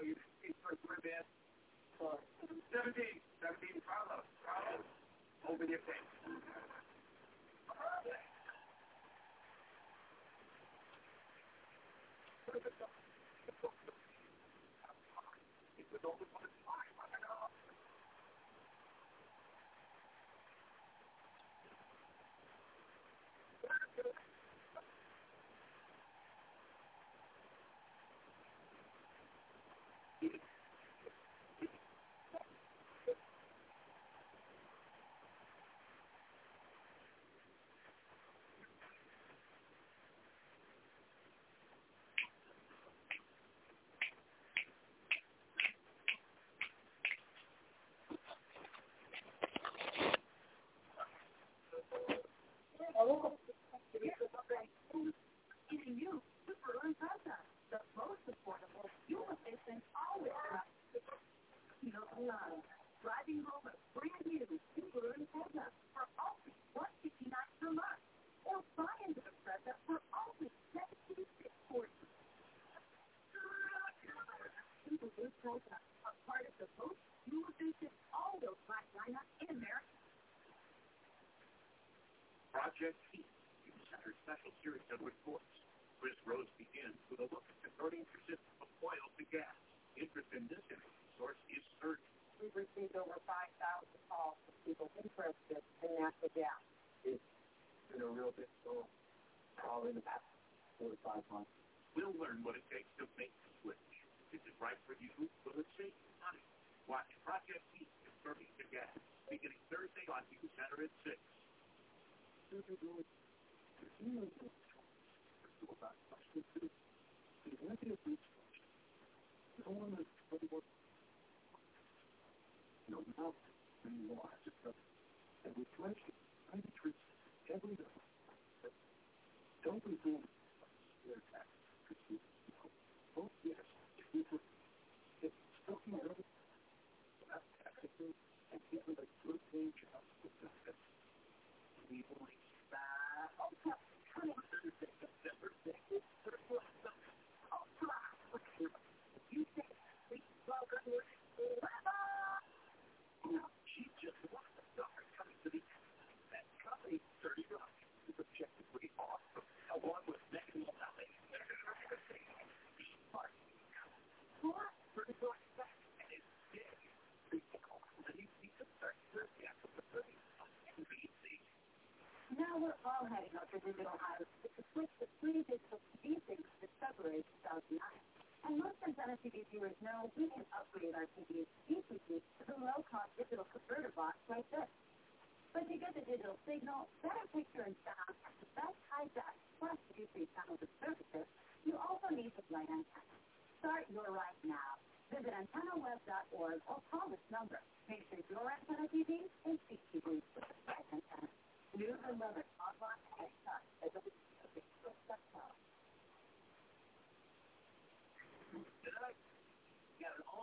So you see first ribs. Sorry. 17. 17 follow. Follow. Over your face. It's an open one. It's fine. Gracias. Special Series Edward Force. Chris Rose begins with a look at converting your system of oil to gas. Interest in this energy source is surging. We've received over 5,000 calls from people interested in natural gas. It's been a real big probably in the past four to five months. We'll learn what it takes to make the switch. Is it right for you? Will it save you money? Watch Project Heat converting to gas beginning Thursday on News Center at 6. Mm-hmm. No mouth anymore. Just a, and we try to try treat every day. Don't we do their taxes? Because we, you know, both yes, if we were, if something early, that's taxable, and given a good paying job with benefits, we only stop. Oh, September 6th. You say we welcome your She just wants to start coming to the that company 30 Rock is objectively awesome, along with next Valley. What? 30 Rock and it's big. And you need to start searching after the 30 NBC. We're all heading up to digital house to switch to three digital TV things this February 2009. And most antenna TV viewers know we can upgrade our TVs easily to the low-cost digital converter box like this. But to get the digital signal, better picture and sound at the best high-def plus U3 channels and services, you also need the right antenna. Start your ride now. Visit antennaweb.org or call this number. Make sure your antenna TV is CTV with the right antenna. New and leather online anytime at www.facebook.com. Tonight, we got an all-new David Trebek and Law and Order at DC. Remember there was a time to tell this is Father Summer. This would be it. So